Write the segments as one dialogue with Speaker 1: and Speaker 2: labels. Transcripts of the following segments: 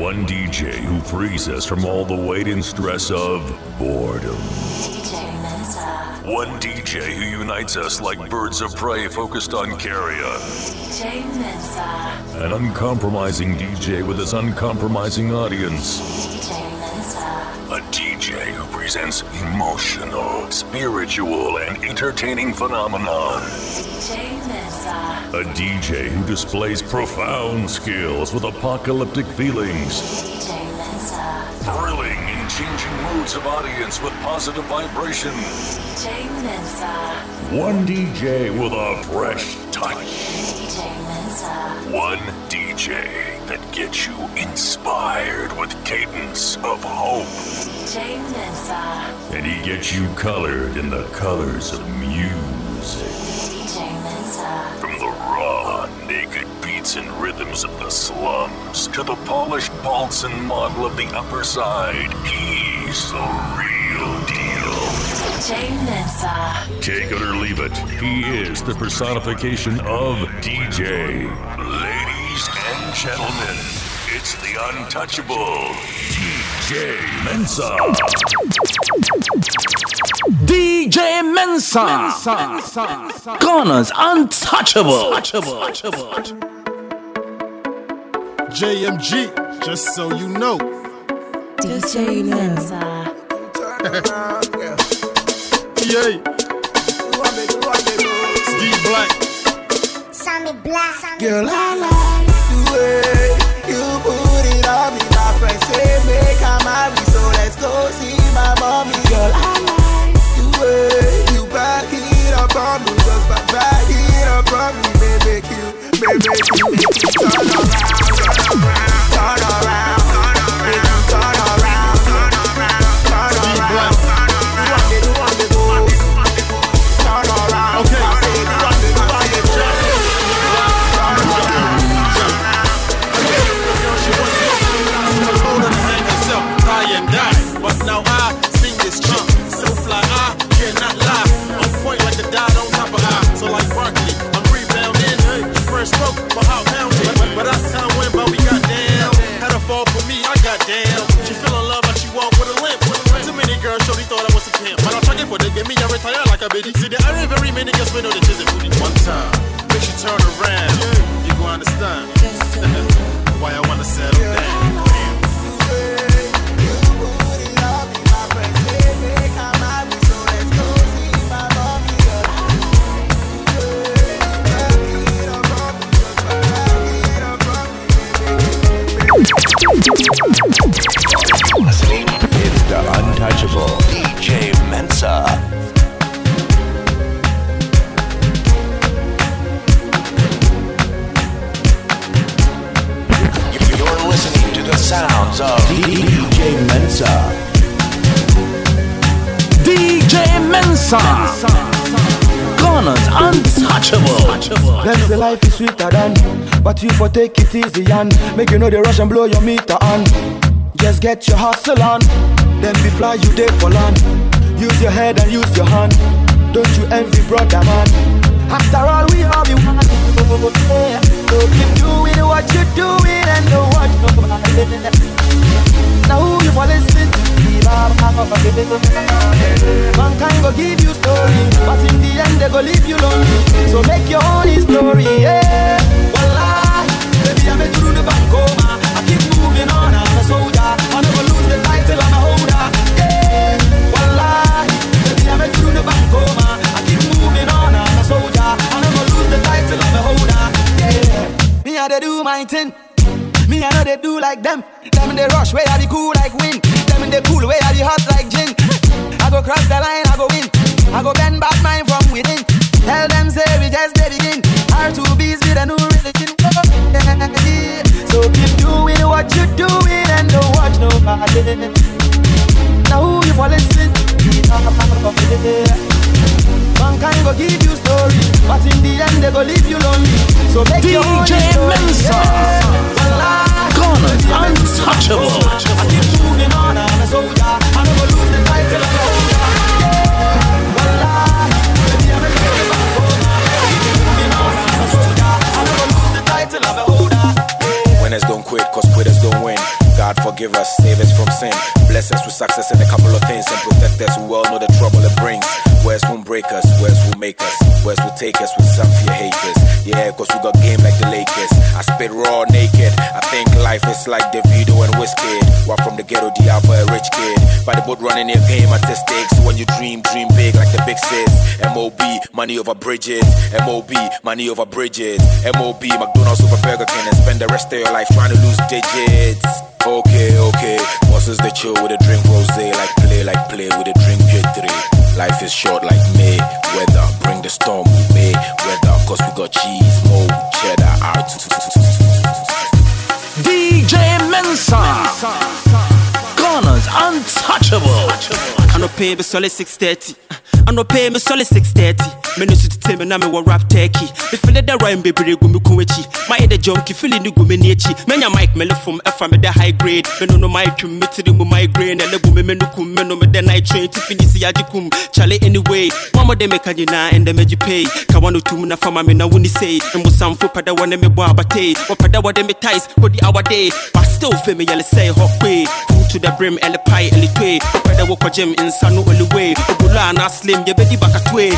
Speaker 1: One DJ who frees us from all the weight and stress of boredom. One DJ who unites us like birds of prey focused on carrion. An uncompromising DJ with his uncompromising audience. A DJ who presents emotional, spiritual, and entertaining phenomenon.
Speaker 2: DJ.
Speaker 1: A DJ who displays profound skills with apocalyptic feelings. Thrilling and changing moods of audience with positive vibration.
Speaker 2: DJ Mensa.
Speaker 1: One DJ with a fresh touch.
Speaker 2: DJ Mensa.
Speaker 1: One DJ that gets you inspired with cadence of hope.
Speaker 2: DJ Mensa.
Speaker 1: And he gets you colored in the colors of music. From the raw, naked beats and rhythms of the slums to the polished pulse and model of the upper side, he's the real deal.
Speaker 2: DJ Mensa.
Speaker 1: Take it or leave it, he is the personification of DJ. Ladies and gentlemen, it's the untouchable DJ Mensa.
Speaker 3: DJ Mensa. Ghana's untouchable. untouchable.
Speaker 4: JMG, just so you know.
Speaker 2: DJ Mensa.
Speaker 4: Yay. Ski Black.
Speaker 5: Sammy Black.
Speaker 6: Girl, I like the way you put it on me. My friends say make I marry, so let's go see my mommy. Girl, I like the way you back it up on me. Just back, back it up on me, baby. You, baby, you make it turn around, turn around, turn around,
Speaker 4: they give me, I like a baby. See, there ain't very many girls we know the a booty. One time, make you turn around. You go understand why I wanna settle down.
Speaker 7: Untouchable.
Speaker 6: Them say life is sweeter than, but you for take it easy and make you know the rush and blow your meter on. Just get your hustle on, then be fly you day for land. Use your head and use your hand. Don't you envy brother man? After all we all be one. So keep doing what you're doing and don't watch nobody. Now who you for listen to? Mankind go give you story, but in the end they go leave you lonely. So make your own story, yeah. Wallahi, baby I'm a through the bankoma. I keep moving on, I'm a soldier. I never lose the title, I'm a holder. Yeah, wallahi, baby I'm a through the bankoma. I keep moving on, I'm a soldier. I never lose the title, I'm a holder. Yeah, me I dey do my thing. Me I know they do like them. Them in the rush where I be cool like wind. Them in the cool where I be hot like gin. I go cross the line, I go win. I go bend back mine from within. Tell them say we just they begin. R2Bees be the new religion. So keep doing what you're doing and don't watch nobody. Now who you for listen? Mankind go give you story, but in the end they go leave you lonely. So make your own
Speaker 3: DJ
Speaker 6: story.
Speaker 3: Mensa.
Speaker 6: Yeah.
Speaker 3: Ghana's untouchable. Forgive us, save us from sin. Bless us with success in a couple of things and protect us. We all know the trouble it brings. Words won't break us, words will make us. Words will take us with some fear haters. Yeah, cause we got game like the Lakers. I spit raw naked. I think life is like Davido and Wizkid. While from the ghetto, D for a rich kid. By the boat running their game the stakes. When you dream, dream big like the big sis. MOB, money over bridges. MOB, money over bridges. MOB, McDonald's over Burger King. And spend the rest of your life trying to lose digits. Okay, okay. Bosses the chill with a drink rose, like play, like play with a drink J3. Life is short like May weather. Bring the storm, we may weather. Cause we got cheese, mo, cheddar, ah, art.
Speaker 8: DJ Mensa. Ghana's untouchable. untouchable.
Speaker 9: I no pay me solid 630. I no pay me solid 630. Me no suit tell me na me wa rap turkey. Me feel the rhyme baby go me kuwechi. My head a junkie feeling the go me nechi. Me nya mic me from F me the high grade. Me no no trim me to the migraine. Ele go me me no kum me no me the night train to finish ya kum. Chale anyway. Mama de me kanyina and the meji pay. Ka wano tum na fama me na wuni say. Me mo sam fo pada wane me bo abate. Wa pada wa me ties ko di our day. But still fe me yele say hot way. Full to the brim ele pie ele twe. Pada wo ko gym inside no only way. Obula na slim ye bedi back at way.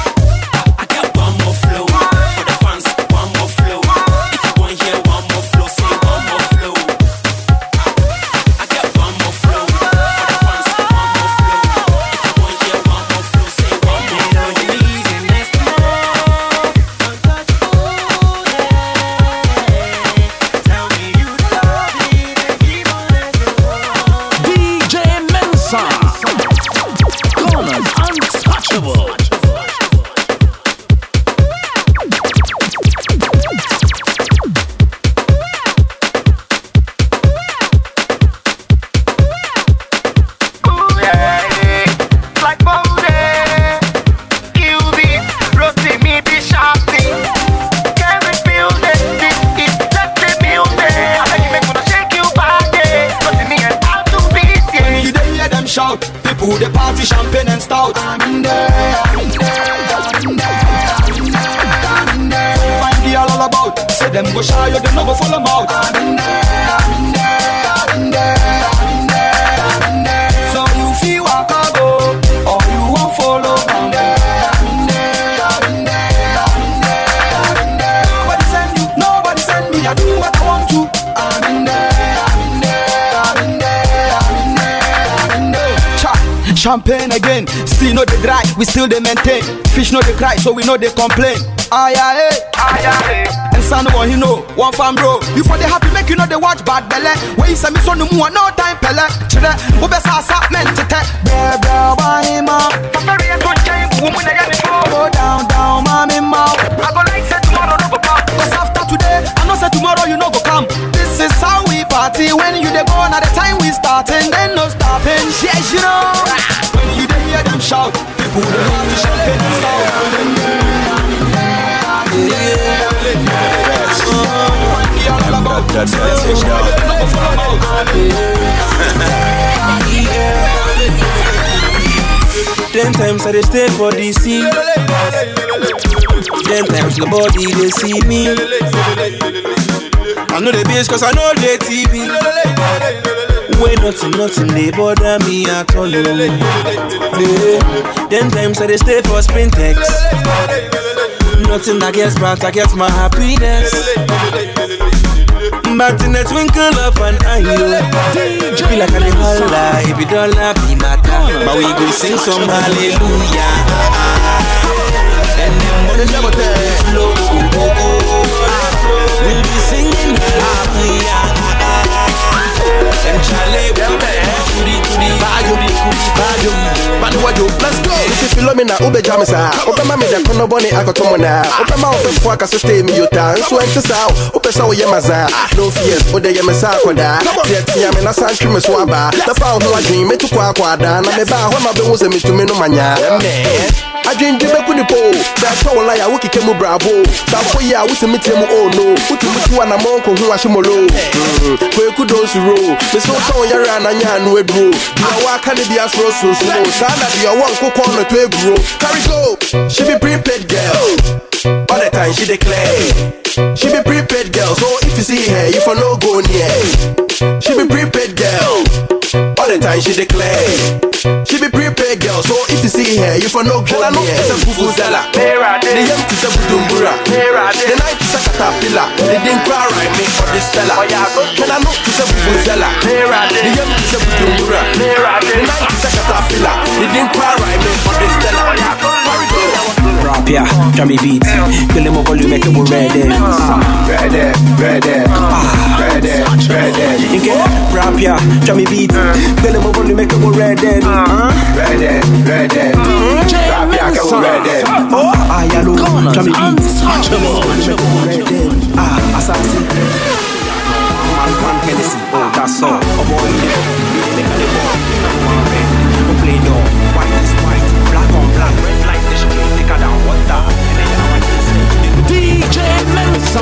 Speaker 8: Untouchable.
Speaker 6: Them go shy, you them no go follow 'em out. I'm in there, I'm in there, I'm in there, in there, you there. I do what I want to. I'm in there, champagne again, still no they dry, we still they maintain. Fish no they cry, so we know they complain. Aye aye aye, aye aye. And son one you know, one fan bro. You for the happy make you know they watch bad belly. When you say me so no more, no time pele. Chile, wo be sa sa men tete. Bear bear why ma.
Speaker 10: Very a good time, woman, I got me
Speaker 6: Go down down, mommy ma.
Speaker 10: I go like say tomorrow, no go pop.
Speaker 6: Cause after today, I know say tomorrow you no go come. This is how we party. When you dey go on at the time we starting, then no stopping. Yes, you know. When you dey hear them shout, people dey party champagne and
Speaker 11: Ten times I dey stay for DC. Ten times the body they see me. I know the bass cause I know the TV. When nothing, nothing they bother me at all. Yeah. Ten times I dey stay for Sprintex. Nothing I guess, but I get my happiness. But in a twinkle of an eye, you be like a holla, if you don't love me, my car. But we go sing some hallelujah. And then when the flow, we'll be singing hallelujah. And Charlie, we'll be kuri kuri kuri kuri bajo.
Speaker 12: Bad wajo, let's go. This is Philomena, ube jamisa. Ope mami da kono boni akotomo na. Ope ma ofe fwa ka stay mi yota. Nso ente sa o. Ope sa o yemaza. No fears, ode ye me sa koda. Tie tia me na san twi me so aba. Da fa ho adwin me tu kwa kwa da. Na me ba ho ma adwendwe bɛku ne po bɛtɔ wo la yɛ wokekɛ mu bravo. Bafo yi a wotumi tie mu oh no wotumi tu anammɔ nkɔ ho ahyemolo kweku donsuro me so wotɔ wo yɛre ananya ano aduro deɛ woaka ne bi asoro sonsono saa na deɛ ɔwɔ nkokɔ no to aguro carry go. She be prepaid girl
Speaker 2: All the time she declare. She be prepaid girl, so if you see her, you for no go near. She be prepaid girl. All the time she declare. She be prepaid girl, so if you see her, you for no go near. It's a fufuzela. The young is a budumbura. The night is a caterpillar. They didn't cry right me for this fella. Can I know it's a fufuzela? The young is a budumbura. The night is a caterpillar. They didn't cry right me for this fella.
Speaker 11: Rap ya, drum me beat. Kill him a volume, make it ready.
Speaker 2: Ready, ready, ready, ready.
Speaker 11: Inke, rap ya, drum me beat. Kill him a volume, make it ready.
Speaker 2: Ready, ready. Rap ya, go ready.
Speaker 11: Oh, ah, ya lo, drum me beat. Ready. Ah, assassin. Man, man, Hennessy. Oh, that's all. Oh boy, make a ball. One red, one play dog. White is white, black on black.
Speaker 13: Mensa.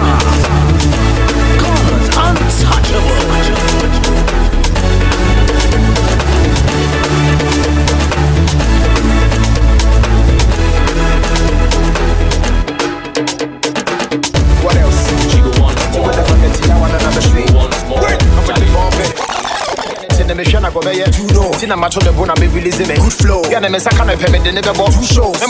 Speaker 13: Untouchable.
Speaker 14: It. Tina me shana go beye two no. Tina ma to the bona me release me good flow. Ya na me saka no de ne bo two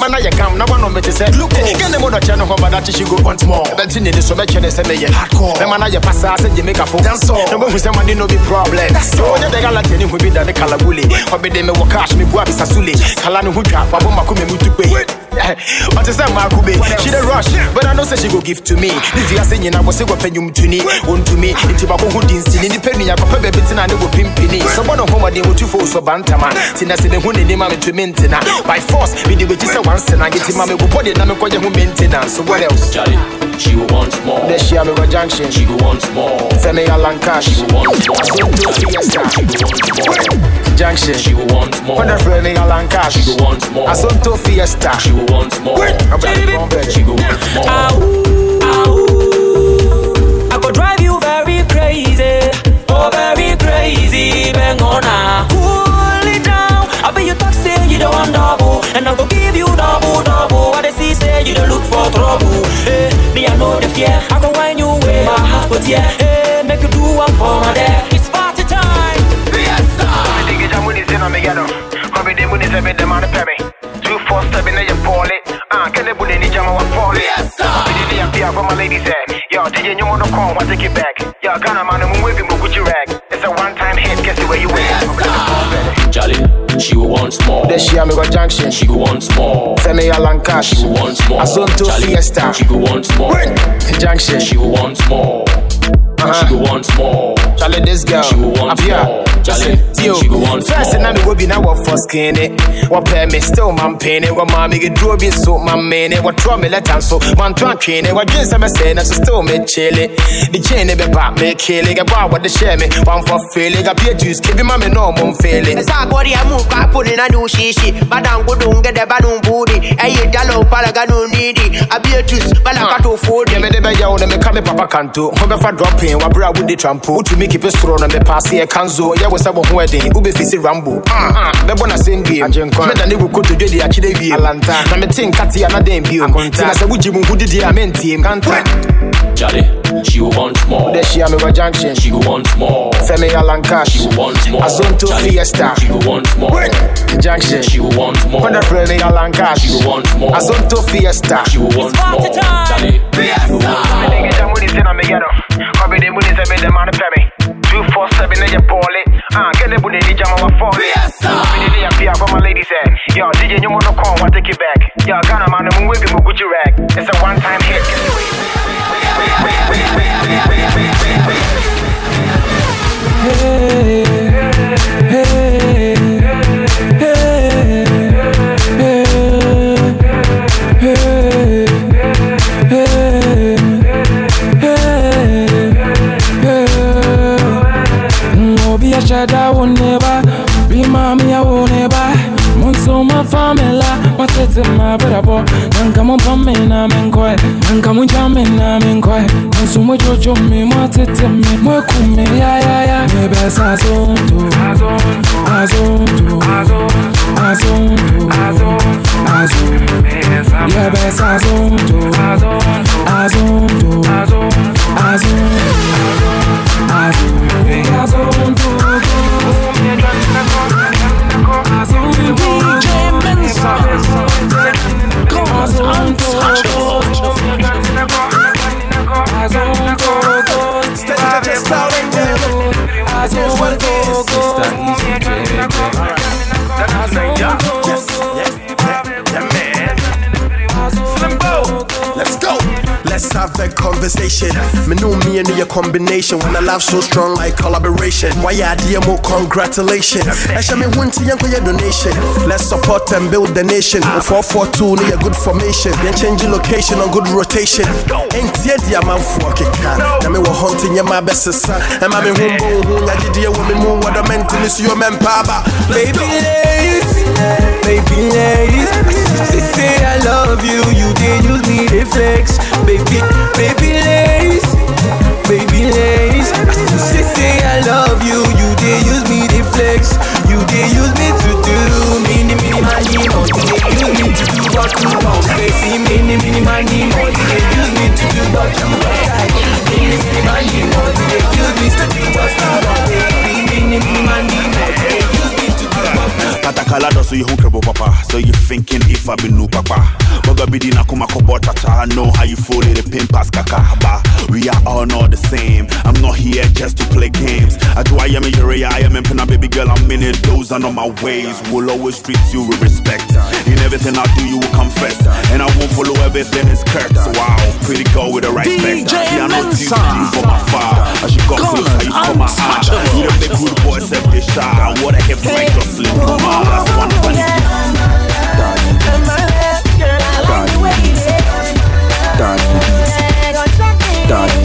Speaker 14: na ye kam na one me te say look. Get them on the channel but that go want more. But tin ni so me chene say me ye hardcore. Remember na ye passa say je make a phone. Dance all. No mo no be problem. That's all. Ya de gala hu bi da ne kala bule. Obi me wo cash me bua bisa sule. Kala no hu twa pa bo mako me pe. What is that Makube? She the rush, but I know say she go give to me. If you are saying I was say what penyum to me, on to me. Into bako who didn't see any penny, I could pay baby tina go pimpini. So one of whom I did what you for so bantama. Tina said the honey name to maintain. By force, we did what you say once and I get him mammy go body and I'm going to maintenance. So what else?
Speaker 15: Charlie, she will want more.
Speaker 14: This year we go junction.
Speaker 15: She go want more.
Speaker 14: Femi Alan Cash.
Speaker 15: She will want more.
Speaker 14: Fiesta.
Speaker 15: She will want more.
Speaker 14: Junction.
Speaker 15: She will want more.
Speaker 14: When the Femi Alan Cash.
Speaker 15: She will want more.
Speaker 14: Azonto Fiesta.
Speaker 15: She will want more.
Speaker 14: I'm ready to go
Speaker 15: She will want more.
Speaker 16: I go drive you very crazy, oh very crazy, bang on now. Cool it down. I bet you talk say you don't want double, and I go give you double double. What they see say you don't look for trouble. Me I the. Go wind you away, my heart put here. Hey, make you do one for my dad. It's party time. Yes,
Speaker 14: Two four seven, you fall it. Ah, can they bully any jama wa fall it? Yes, sir. Did they appear for my ladies head? Yo, did you want to call? Want take it back? Yo, Ghana man, I'm waving my Gucci rag. It's a one time hit, guess where you at?
Speaker 15: Charlie, she will want more.
Speaker 14: This year, me go junction.
Speaker 15: She go want more.
Speaker 14: Femi Alan Cash.
Speaker 15: She will want more. Charlie,
Speaker 14: Fiesta.
Speaker 15: She go want more.
Speaker 14: Junction.
Speaker 15: She will want more. She go uh-huh. want more.
Speaker 14: Charlie, this girl.
Speaker 15: She will want
Speaker 14: Up here.
Speaker 15: more. Charlie,
Speaker 14: Tio.
Speaker 15: she go want
Speaker 14: First, and
Speaker 15: more.
Speaker 14: I'm the be now what for skinny. What pay me still, man, pain it. What mommy get draw be so, man, man it. What draw me let and so, man, to train it. What dreams I'm saying, I still me chill it. The chain it be back, me kill it. Get bar what the share me. One for feeling. I be a juice, keep mommy no, mum failing.
Speaker 8: Sa kori ya mu ka puni na du shishi Badan gudun gede banun budi Eye jalo pala ganu nidi Abietus bala kato fodi
Speaker 14: Yeah, me de be yaw na me ka me papa kanto. Ho be fa dropping, wa bra with the trampo. Utu me keep it strong na me pass here kanzo. Yeah, we say bo ho wedding. Ube fisi rambo. Ah ah, be bona same game. Me da ne go koto dwedi a chide wie. Alanta. Na me tin kati na den bio. Tina se wuji mu hudi di a men team. Kanta.
Speaker 15: Charlie, she will want more.
Speaker 14: This year me go junction.
Speaker 15: She go want more.
Speaker 14: Femi Alan Cash.
Speaker 15: She will want more.
Speaker 14: Azonto
Speaker 15: Charlie,
Speaker 14: Fiesta.
Speaker 15: She will want more.
Speaker 14: Junction.
Speaker 15: She will want more.
Speaker 14: When the Femi Alan
Speaker 15: She will want more.
Speaker 14: Azonto Fiesta.
Speaker 15: She will want more. Charlie, she will want more.
Speaker 14: Two four seven, they ball it. Ah, get the booty, the fall it. Yes, sir. Me dey appear for my ladies head. Yo, DJ, you wanna call? Want take it back? Yo, Ghana man, I'm waving my Gucci rag. It's a one time hit.
Speaker 13: Hey, Obi ashada woneba, be mami I woneba. Monso ma famila, matete ma brabo. Nanka mon pame na menkoi, nanka mon jame na menkoi. Monso mo jojo me matete me, mo kume ya ya ya. Me besa zonto, azonto, Azonto, Azonto, yeah, best Azonto, Azonto, Azonto,
Speaker 2: combination. When I love so strong like collaboration. Why dear more congratulations. I shall me want to yanko your donation. Let's support and build the nation. Ah. 442 near good formation. Then change your location on good rotation. Ain't yet the amount for kika. Na me wa hunting ya my best son. And my humbo who ya di dear woman moon what I meant to miss your man papa.
Speaker 11: Baby ladies, baby ladies, they say I love you, you did use me to flex. Baby, baby ladies, baby ladies, they say I love you, you did use me to flex. You did use me to do mini mini money you did use me to do what you want. Baby, mini mini money more, did use me to do what you want. Mini mini money you did use me to do what you want. Baby, mini mini money more, did use me to do what you want.
Speaker 17: Katakala do so you hunkable papa. So you thinking if I been new papa. Boga bidi na kuma kobo tata. I know how you fool it, pin pass kaka. Ba, here just to play games. I do I am a area, I am in a baby girl. I'm in it. Those are not my ways. Will always treat you with respect. In everything I do, you will confess. And I won't follow everything is curt. Wow, pretty girl with the right spec. See, I know you from afar. I should go close, how you come my heart. You them the good boys, set they shy. What I have right, just sleep. That's one funny.
Speaker 18: MKZ,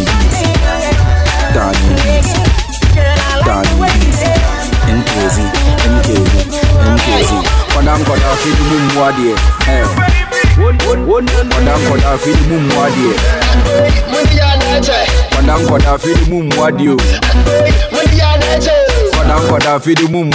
Speaker 18: MKZ. Kwadam kwada fidi mu mwadie. Eh. Kwadam kwada fidi mu mwadie. Kwadam kwada fidi mu mwadie. Kwadam kwada fidi mu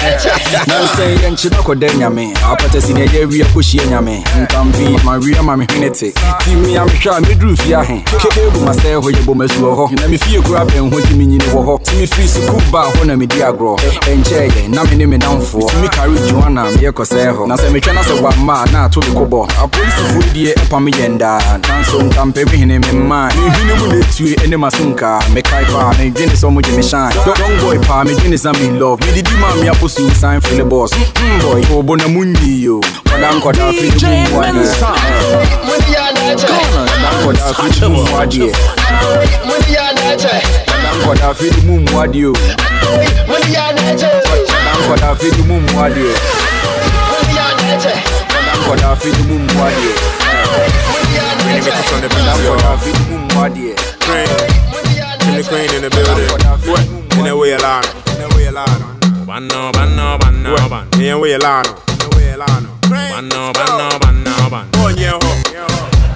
Speaker 18: mwadie. nansɛn yɛnkyena kɔda nyame apata si ne ɛyɛ awia kɔhyia nyame nkampi mawia ma mehwene te ti me. A meduru fie ahe keke bu masɛe hɔ yɛbɔ masuo hɔ na mefie kora bɛn ho gye menyini wɔ hɔ ti mefiri sukuu baa hɔ na medi agorɔ ɛnkyɛɛyɛ na me ne me namfoɔ tumi kare dwoana meyɛ kɔsɛe hɔ na sɛ metwa na sɛ wamma a na ato me kɔbɔ apolisifoɔ deɛ ɛpa me yɛn daa nanso nkampɛ hwene me mmaa mehwene mu na ɛtue ne masonkaa mekae paa medwene sɛ ɔmogye me shine. Young boy paa medwene sɛ me love. Medidi ma me apo suicide fili boss mm, boy obo na munyi yo kwada nkɔda fili mu mu adeɛ kwada nkɔda fili mu mu adeɛ kwada nkɔda fili mu mu adeɛ o kwada nkɔda fili mu mu adeɛ kwada nkɔda fili mu mu adeɛ kwada nkɔda fili mu mu adeɛ
Speaker 19: Jimmy Queen in the building. What? In the way alone. In the way alone. Banno, banno, banno, banno. In the way alone. In the way alone. Banno, banno, banno, banno. Bonye ho.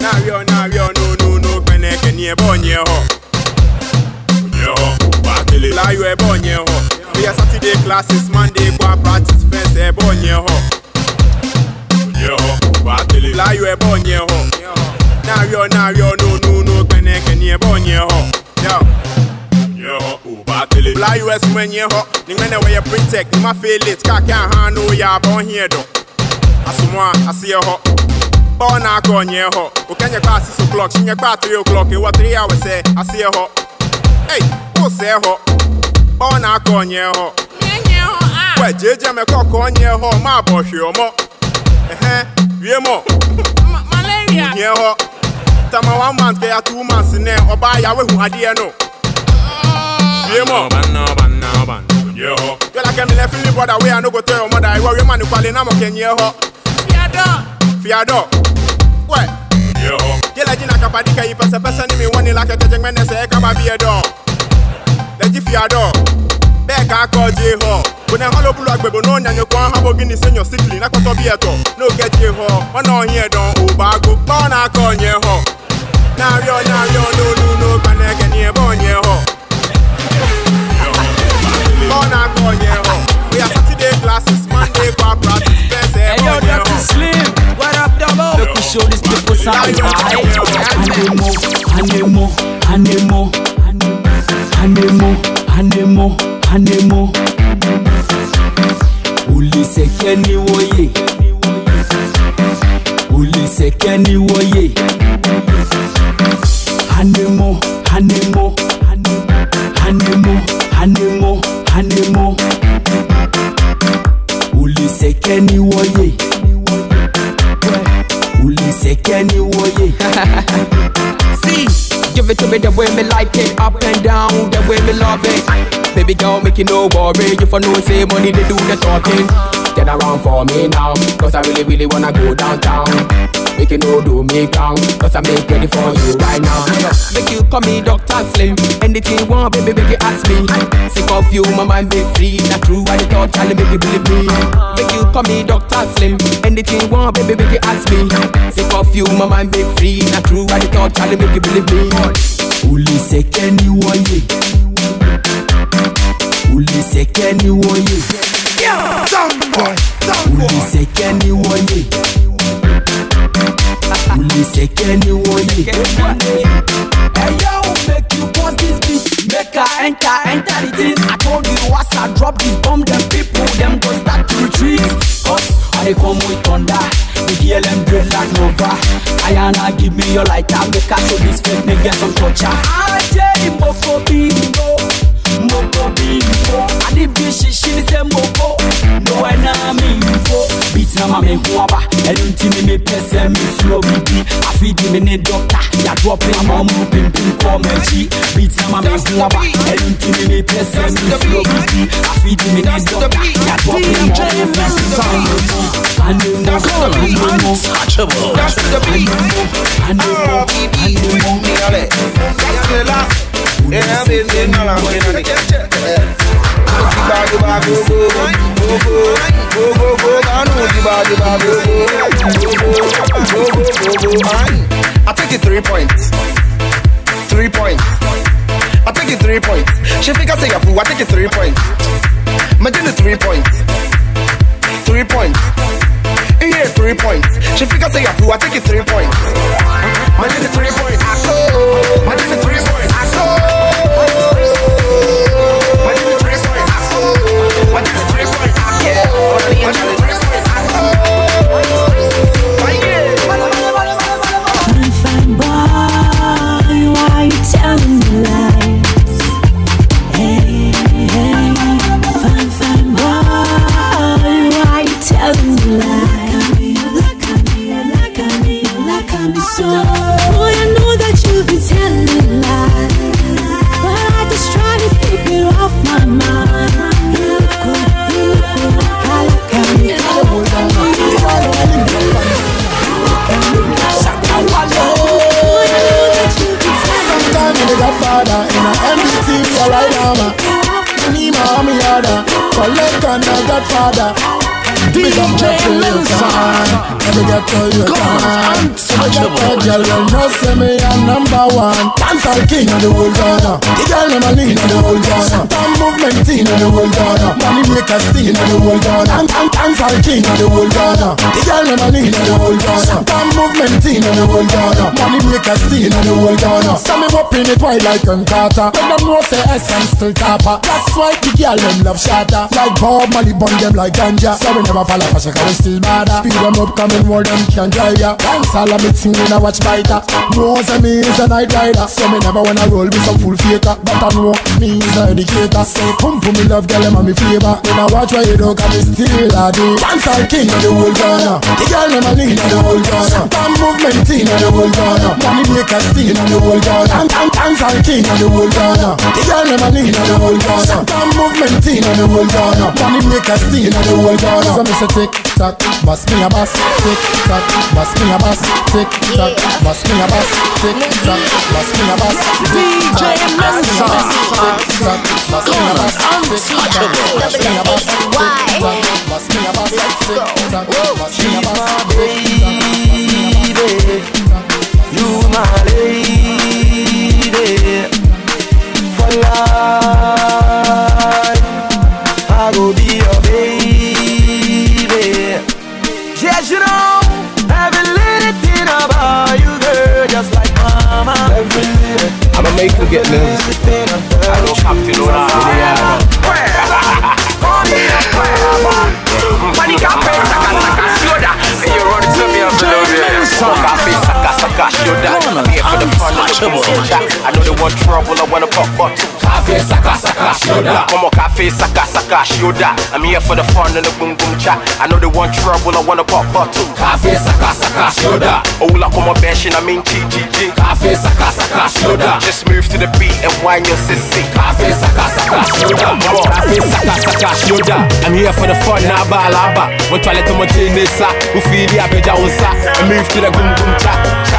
Speaker 19: Now yo, now yo, no, no, no, kene kene bonye ho. Bonye ho. Bakele. La yo e bonye ho. We are Saturday classes, Monday go practice first e bonye ho. Bonye ho. Bakele. La yo e bonye ho. Now yo, now yo, no, no, no, kene kene bonye ho. Yo. Yo, uba tele. Fly US when you hot. Ning when way you protect. My feel it. Ka can handle ya born here do. Asumwa, I see you hot. Born a con ye hot. O can you pass six o'clock? She your pass three o'clock. It was three hours say. I see you hot. Hey, who say hot? Born a con ye hot. Well, JJ me cock on ye hot. My boss you mo. Eh eh. Ye mo. Malaria. Ye hot. Tama one month, kaya two months in there. Oba ya we hu adie no. Yeah, mo. Banno, banno, banno. Yeah, ho. You like me left me brother way I no go tell your mother. I worry man kwale na mo kenye ho. Fiado. Fiado. What? Yeah, ho. You like jina kapadika yi pesa pesa ni mi wani like a tejeng mene se kama bi edo. Leji fiado. Bega ko je ho. Kone holo bulu agbebo no nya nyekwa ha bo gini senyo sikli na kwato bi eto. No get je ho. Wana here don ubago. Ba na ko nye ho. Now yo, now yo, no, no, no, kanege ni ebonye ho. Born ọ̀rọ̀ yẹn hàn we are Saturday classes Monday practice best ẹ̀ ọ̀rọ̀ yẹn.
Speaker 20: What up, double? Look, you show these people something.
Speaker 19: Anemo, anemo, anemo, anemo, anemo, anemo. Uliseke ni woye, uliseke ni woye. Anemo, anemo, anemo, anemo. Anemo. Uliseke ni woye. Uliseke ni woye.
Speaker 9: See, give it to me the way me like it, up and down, the way me love it. Baby girl, make you no worry, if I know say money, they do the talking. Get around for me now, cause I really, really wanna go downtown. Make you no do me count, cause I make ready for you right now. Make you call me Dr. Slim, anything you want, baby, make you ask me. Sick of you, my mind be free, not true, I thought, trying to make you believe me. Make you call me Dr. Slim, anything you want, baby, make you ask me. Sick of you, my mind be free, not true, I thought, trying to make you believe me.
Speaker 19: Uliseke ni woye. Uliseke ni woye. Uliseke ni woye. Uliseke ni woye.
Speaker 20: Hey yo, make you pause this beat, make I enter, enter the thing. I told you once I drop this bomb, them people them go start to retreat. Cause I come with thunder, the them dread like Nova. Ayana, give me your lighter, make I show this fake nigga some culture. AJ Moko Bimbo, Moko Bimbo. I the bitch she she say Moko, no I na me info. Beat na ma me huaba, ẹnu ti mi mi pẹsẹ mi flow mi bi. Àfidì mi ní dọ́kítà, yà drop in àmọ́ mú pimpin kọ́ mẹ́jì. Beat na ma me huaba, ẹnu ti mi mi pẹsẹ mi flow mi bi.
Speaker 2: I take it three points. Three points. I take it three points. She figure say fool. I take it three points. Imagine the three points. Three points. Hear three points. She figure say fool. I take it three points.
Speaker 21: Let me get to you, time. Let me get to girl, you know, say me a number one. Dance all king of the whole Ghana. The girl them a lean of the whole Ghana. Time movement team of the whole Ghana. Money maker steal of the whole Ghana. And, and dance all king of the whole Ghana. The girl them a lean of the whole Ghana. Time movement team of the whole Ghana. Money maker steal of the whole Ghana. So me up in it white like an Carter. When them know say essence still topper. That's why the girl them love shatter. Like Bob Marley bun them like ganja. So we never fall off a shaka, we still bother. Speed them up, coming more them can drive ya. Dance all of me sing when I watch biter. Knows that me is a night rider. So me never wanna roll with some full faker. But I know me is a educator. Say pum pum me love girl and me favor. When I watch where you do, cause me still a do. Dance all king of the whole Ghana. The girl them a lean of the whole Ghana. Damn movement of the whole Ghana. Money maker steal of the whole Ghana. And, dance all king of the whole Ghana. The girl them a lean of the whole Ghana. Damn movement of the whole Ghana. Money maker steal of the whole Ghana. So me say tick tock, bust me a bus. Tick tock, bust me a bus. Tick tock, bust me a bus. Tick tock, bust me a bus. DJ Mensa. Tick tock, bust me a bus. Tick tock, bust me a bus. Tick tock, bust me a bus. Tick tock, bust me a bus.
Speaker 20: baby. You my lady for life. make them get nervous. I know Captain Ola. Money can't pay, saka saka, shoulder. You run to me, I'm below
Speaker 3: you. Fuck, I face I got your dad. I'm here for the fun of the music. I know they want trouble, I wanna pop bottles.
Speaker 22: Cafe saka saka shoda.
Speaker 3: Come on, cafe saka saka shoda. I'm here for the fun and the boom boom chat. I know they want trouble, I wanna pop bottles.
Speaker 22: Cafe saka saka shoda.
Speaker 3: Oh, la come on, bashing. I mean T G G.
Speaker 22: Cafe saka saka shoda.
Speaker 3: Just move to the beat and whine your sissy.
Speaker 22: Cafe saka saka shoda.
Speaker 3: Come on,
Speaker 22: cafe saka saka shoda.
Speaker 3: I'm here for the fun, na ba la ba. Mo twale who feel the Ufidi apeja unsa. I move to the boom boom chat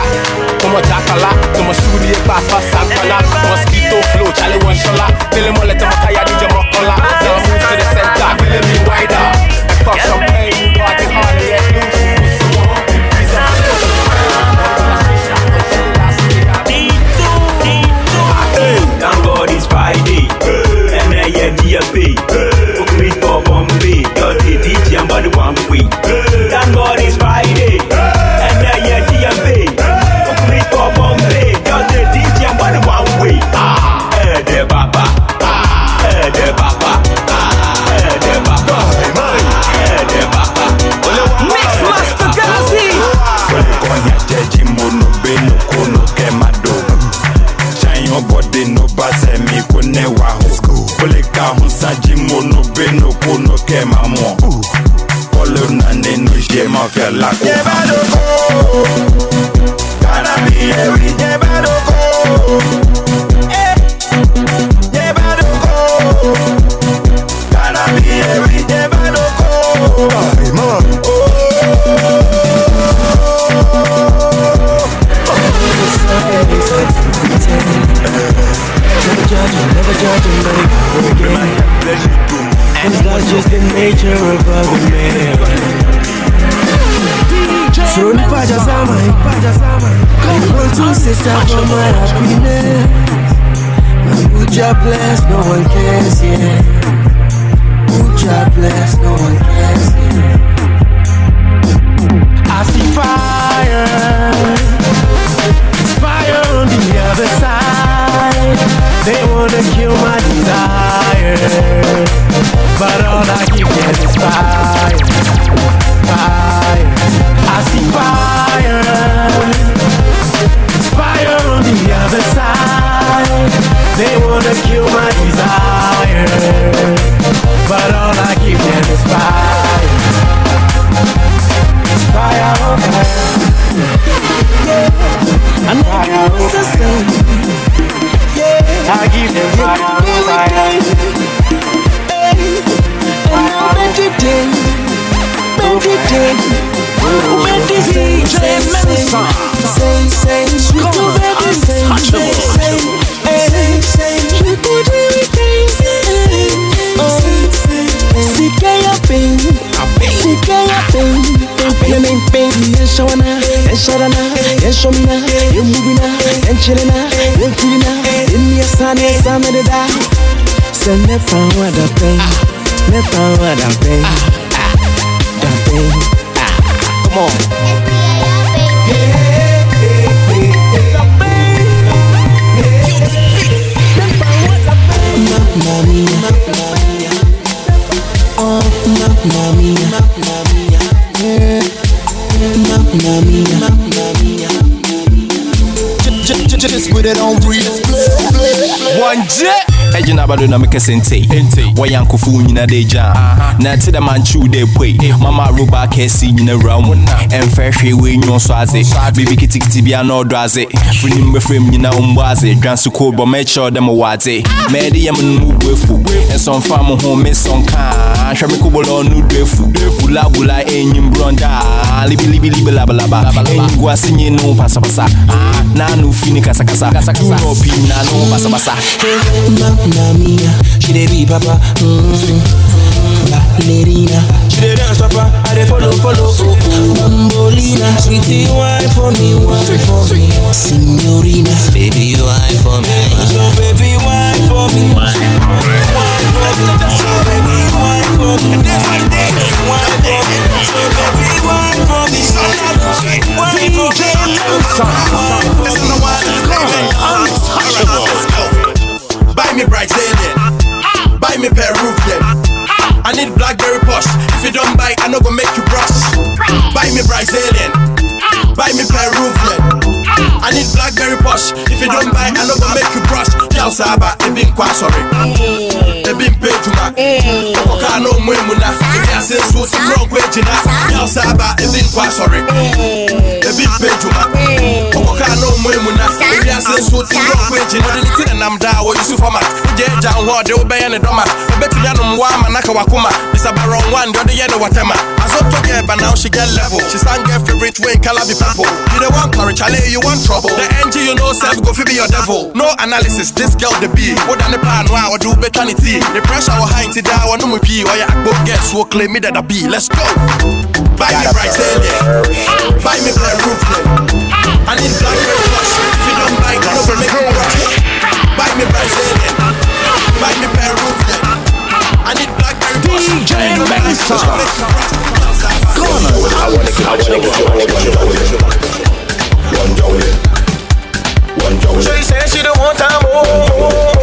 Speaker 3: on, jakala, to my studio, bafa, sankana. Mosquito flow, chale one shola. Him all let him kaya DJ Mokola. Now move to the center, really me wider. Pop champagne, party hard and let loose.
Speaker 17: Friday. And I. Book me for Bombay. The DJ and body one way.
Speaker 23: No je ma fe la ko Jebado ko Kana mi ewi
Speaker 6: on sister for my happiness. Uja bless, no one cares, yeah. Uja bless, no one cares, yeah. I see fire, fire on the other side. They wanna kill my desire, but all I keep get is fire, fire. I see fire They wanna kill my desire, but all I keep get is fire, fire on fire. Yeah, and fire on the sun. I give them fire on fire. And now better day, better day. Better say, say, say, say, say, sweet to better say, say, say, say, Pain, pain, pain. Yen shawana, yen sharana, yen shomina, yen mubina, yen chilina, yen filina, yen yasana, yasana de da. Say never want a pain, never want a pain, da pain. Come on. Mamma mia, oh mamma mia, yeah, mamma mia.
Speaker 14: Just put it on real.
Speaker 23: One jet. Ɛgyina abado na mekɛsɛ ntei wɔyɛ ankofo nyina de gya na ɛte dɛ mankyew dɛ poi mama roba kɛse nyina wura mu. Ɛmfɛ hwee nwɔ so adze biribi kitikiti bia na ɔdɔ adze firim bɛfrɛm nyina ɔmbɔ adze dwanso kod bɔ mɛkyerɛw dɛ mewɔ adze mɛɛde yɛ me no mu bu afu ɛnsɔmfa mo ho me sɔnkaa hwɛ me kobolɔ no du afu bulabula ɛnyim brɔnda libilibilibi labalaba ɛnyigu ase nye no pasapasa Ah, na no fi ni kasakasa du na ɔpi na no basabasa
Speaker 6: Mamma mia, she dey be papa. Mm. Ballerina, she dey dance papa. I dey follow, follow. Bambolina, sweetie wine for me, wine for me. Signorina, baby wine for me. So baby wine for me. Wine for me. So baby wine for me. Wine for me. So baby wine for me.
Speaker 14: You don't buy, I no go make you brush.
Speaker 12: Girl saba, ebi quite sorry. Mpe juma. Oka no mwemu na. Ebi ase so si wrong kwe jina. Girl saba, ebi nkwa sorry. Ebi mpe juma. Oka no mwemu na. Ebi ase so si wrong kwe jina. Ode ni tina nam da wo yusu format. Uje ja nho de obeye ne doma. Obetumi anum wa manaka wakuma. This about wrong one, the other year no watema. As up to get, but now she get level. She sang get favorite way, color be purple. You the one clarity, chale, you want trouble. The NG you know self go fi be your devil. No analysis, this girl the be. The pan, wow, or do better than it. The pressure will high to die, or no me pee. Or ya go guess who claim me that I be. Let's go. Buy me right there, eh? Buy me play roof eh? I need blackberry plush. If you don't buy, no go make me rush. Buy me right there, eh? Buy me play roof I need blackberry plush. DJ Melissa.
Speaker 24: I wanna get, I wanna get you, I wanna get you, I wanna get you. One jolly, one jolly.
Speaker 4: She said she don't want time more.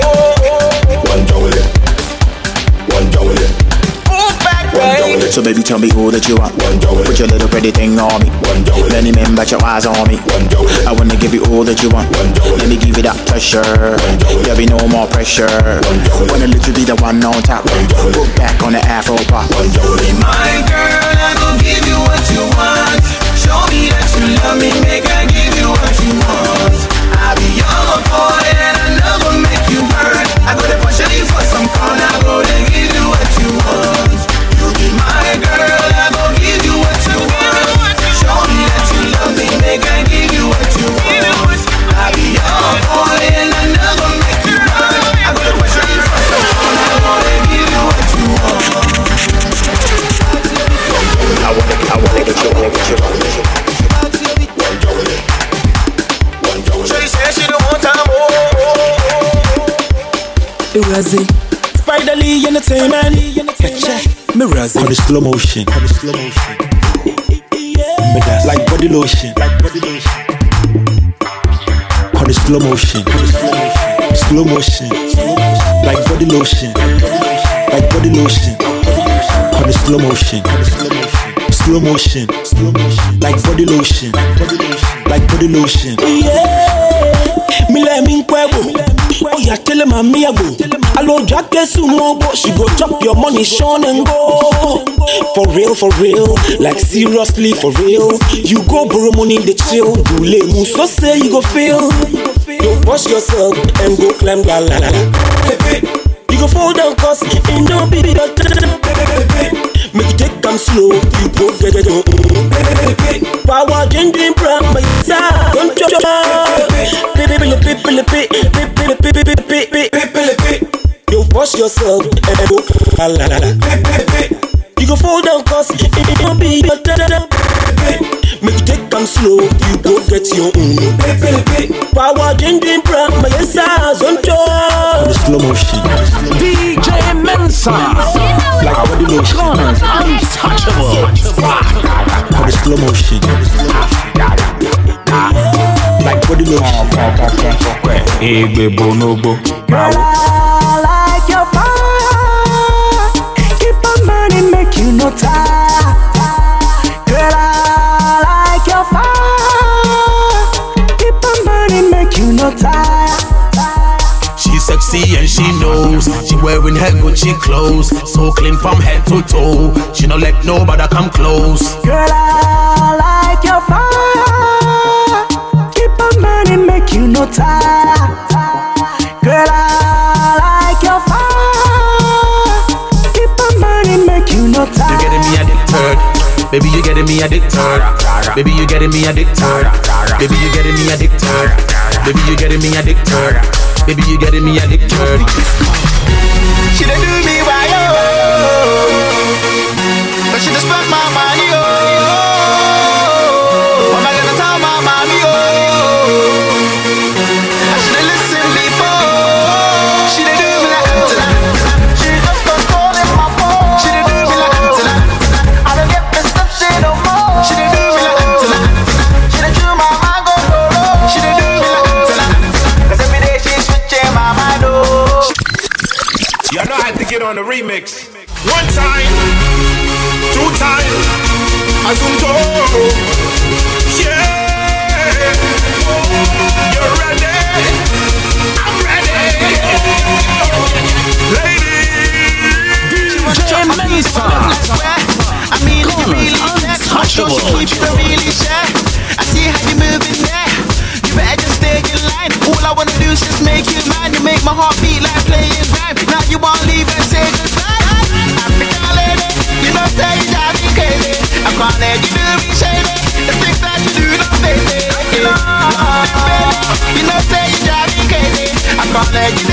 Speaker 24: So baby, tell me who that you want. One. Put your little pretty thing on me. One. Many men, but your eyes on me. One. I wanna give you all that you want. One. Let me give you that pleasure. One jolly. There be no more pressure. One. Wanna let you be the one on top. One. Put back on the afro pop. One jolly.
Speaker 4: My girl, I gon' give you what you want. Show me that you love me, make I give you what you want. I'll be your
Speaker 25: Irazi. Spider Lee Entertainment. Mirazi.
Speaker 26: On the slow motion. On the slow motion. Like body lotion. Like body lotion. On the slow motion. Slow motion. Like body lotion. Like body lotion. On the slow motion. Slow motion. Like body lotion. Like body lotion.
Speaker 25: Mile mi nkwebo. Oya tele ma mi agbo. Aloja kesu mobo. She go chop your money, Sean and go. For real, for real. Like seriously, for real. You go borrow money, the chill. You lay so say you go fail. You wash yourself and go climb la la la. You go fall down cause it no be your turn. Make you take them slow, you go get it. Power changing from my side. Don't you People, people, people, people, You wash yourself and go la la la. You go fall down cause it no be your turn. Make you take them slow, you go get your own. Power changing from my side. Don't
Speaker 26: On the
Speaker 25: you
Speaker 26: slow motion.
Speaker 25: DJ Mensa.
Speaker 26: Like body lotion.
Speaker 25: untouchable.
Speaker 26: On the slow motion. Like body lotion.
Speaker 27: Egbe bonobo.
Speaker 6: Girl, I like your fire. Keep on burning, make you no tire.
Speaker 27: Sexy and she knows. She wearing her Gucci clothes, so clean from head to toe. She no let nobody come close.
Speaker 6: Girl, I like your fire. Keep on burning, make you no tire. Girl, I like your fire. Keep on burning, make you no
Speaker 27: You
Speaker 6: tire.
Speaker 27: getting me addicted, baby. You getting me addicted, baby. You getting me addicted, baby. You getting me addicted, baby. You getting me addicted, baby. You getting me addicted.
Speaker 4: She done do me why oh But she just spent my money
Speaker 19: on the remix. One time, two time, Azonto. Yeah.
Speaker 28: You're ready. I'm ready.
Speaker 4: Ladies, DJ Mensa. I mean, if you really
Speaker 28: Untouchable.
Speaker 4: Keep it really shy. I see how you moving there. You better just stay in line. All I wanna do is just make you mine. You make my heart beat like playing rhyme. Now you wanna say you me crazy. I can't let you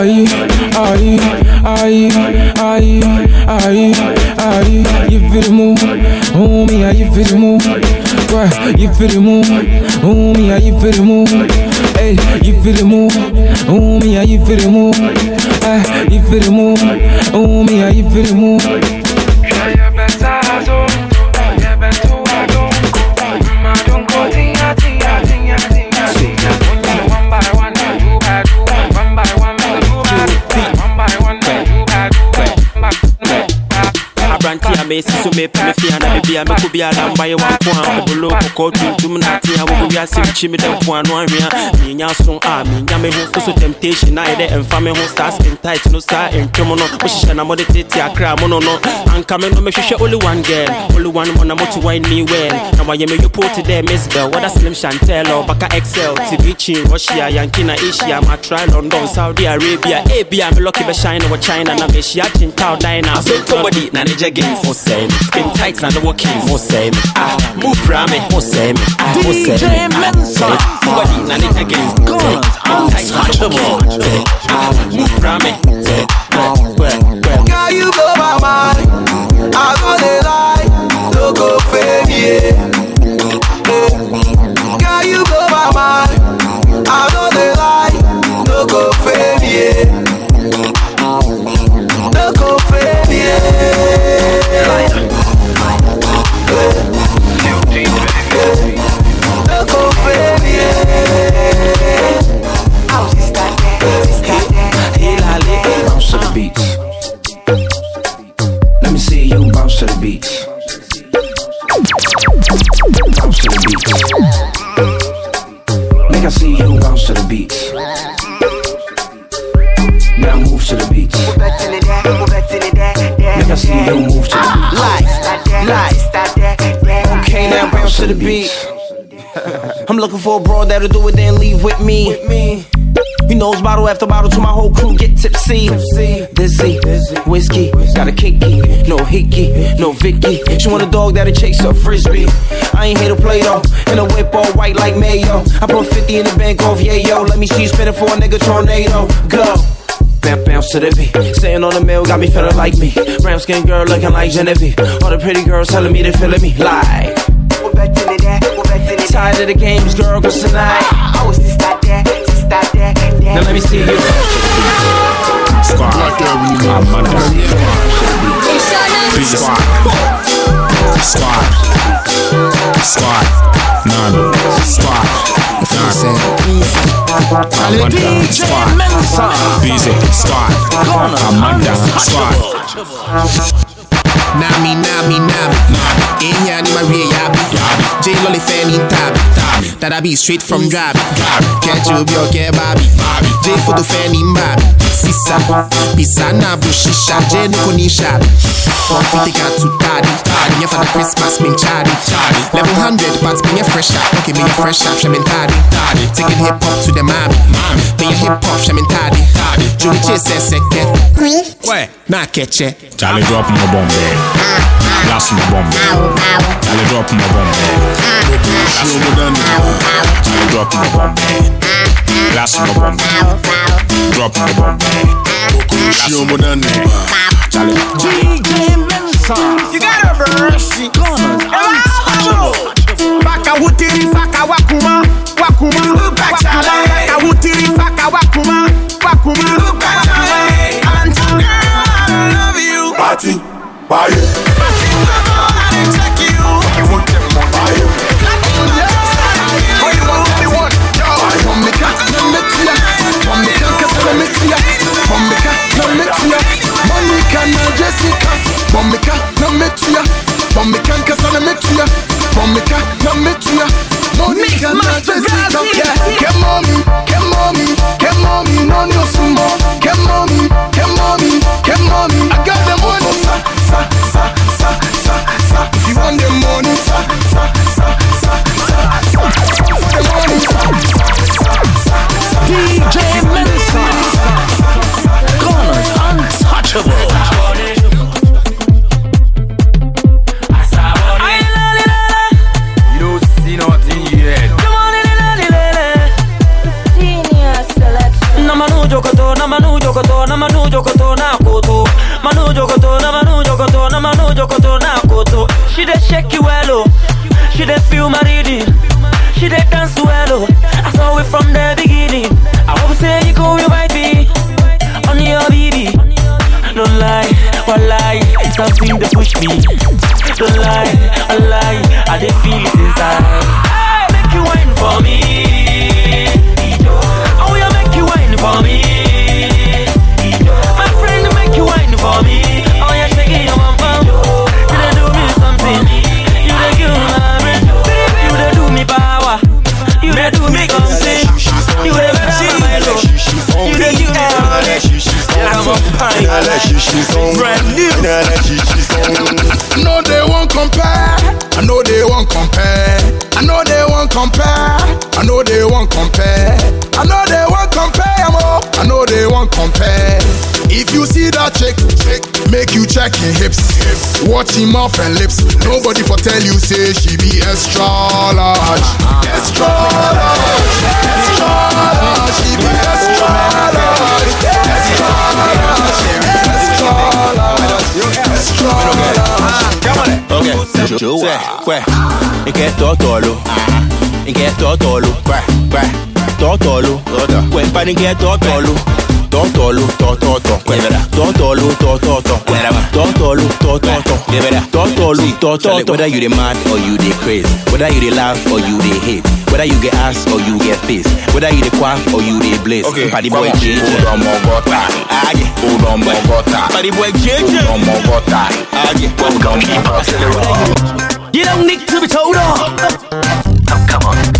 Speaker 13: aye, aye, aye, aye, aye, aye. You feel the move, me, ah, you feel the move. You feel the move, me, ah, you feel the move. Hey, you feel the move, me, ah, you feel the move. Ah, you feel the move, me, ah, you feel the move.
Speaker 9: A mesi so mepa me fia na bebia mɛkɔ biara mbayɛ wanko a ɔbolo kɔkɔɔ tuntum na ate a wɔbɔ wiase mkyi me dɛ mpo ano anwea menya so a menya me ah, ho so temptation. Na yɛdɛ ɛmfa me ho saa skin tight no saa ntwom no. Wohyehyɛ na mode tete akra mo no no. Anka me no mehwehwɛ only one girl. Only one mɔna moto wine me well. Na wayɛ me yopo te dɛ miss bell. Wada slim chantel or baka excel? Tv chin russia yankee na asia matry london saudi arabia ebia me lucky bɛshine wɔ china na mehyia chintaw dina so somebody na ne jeggings mo sɛ me skin tight na ne walkings mo sɛ me ah move pra me mo sɛ me ah mo sɛ me ah somebody na ne jeggings mo sɛ me skin tight na ne walkings ah move pra me
Speaker 4: Girl, you blow my mind. I gonna lie, no go fame, yeah. Girl, you blow my mind. I gonna lie, no go fame, yeah.
Speaker 11: Bottle after bottle to my whole crew get tipsy. Dizzy, whiskey, got a kicky, no hickey, no Vicky. She want a dog that'll chase a frisbee. I ain't here to play though, in a whip all white like mayo. I put 50 in the bank off, yeah yo. Let me see you spin it for a nigga tornado. Go. Bounce, bounce to the beat. Sitting on the mill, got me feeling like me. Brown skin girl looking like Genevieve. All the pretty girls telling me they feeling me like. Tired of the games, girl, cause tonight. Now let me see you.
Speaker 28: Amanda.
Speaker 29: squad, squad, Squad. none, squad, none. Amanda, squad, busy, squad, Amanda, squad.
Speaker 14: Nami, nami, nami. Enya ni Maria Yabi. J Lolly Fanny Tabi. That I be straight from Gabi. Catch you, your care Bobby. J for the Fanny Mbabi. Sisa, Pisana, Bushisha, J Nukoni Shabi. One fifty got to daddy. Yeah, for Christmas, min chadi. Level 100, but me a fresh up. Okay, me a fresh up, shamin tadi. Taking hip hop to the mommy. Me a hip hop, shamin tadi. Julie Chase says, second.
Speaker 29: Ouais.
Speaker 14: Nah, catch it.
Speaker 29: Charlie drop my bomb there. Last my bomb there. Charlie drop my bomb there. Last my bomb there. Charlie drop my bomb there. Last my bomb there. Drop my bomb there. Last my bomb there. Charlie.
Speaker 4: DJ Mensa. You gotta mercy. Faka wutiri faka wakuma wakuma Faka wutiri faka wakuma wakuma Auntie girl, I love you.
Speaker 28: Party, party.
Speaker 4: Party, mama, I didn't check you. I want them more. Party.
Speaker 30: Kasana metia. No metia. Monica, no Jessica. Bombika, no metia. Bombika, kasana metia. Bombika, no metia. Monica, no Jessica. Yeah, get mommy, get mommy, get mommy, I know they won't compare. If you see that chick, chick, make you check him hips. Watch him mouth and lips. Nobody for tell you say she be extra large. Extra large. Extra large. She be extra large. Extra large. She be extra large. Extra large.
Speaker 23: Okay, Joe, ouais, il est totolo, il est totolo, ouais, ouais, totolo, ouais, pas il est totolo. Totolo, tototo, totolo, tototo, totolo, tototo, totolo, tototo. Whether you the mad or you the crazy, whether you the laugh or you the hate, whether you get ass or you get face, whether you the quaff or you the blaze.
Speaker 29: Okay,
Speaker 23: Party boy
Speaker 29: on.
Speaker 23: JJ.
Speaker 29: Hold on, Mogota.
Speaker 23: Aye.
Speaker 29: Hold on, Mogota.
Speaker 23: Party boy JJ.
Speaker 29: Hold on, Mogota.
Speaker 23: Aye.
Speaker 29: Hold on, Mogota.
Speaker 4: You don't need to be told off.
Speaker 23: Come on.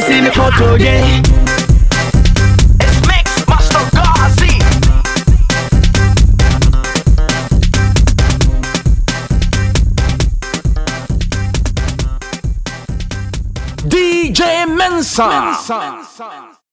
Speaker 31: she see me
Speaker 32: photo, again. It's Mix Master Garzy.
Speaker 3: DJ Mensa. Mensa. Mensa.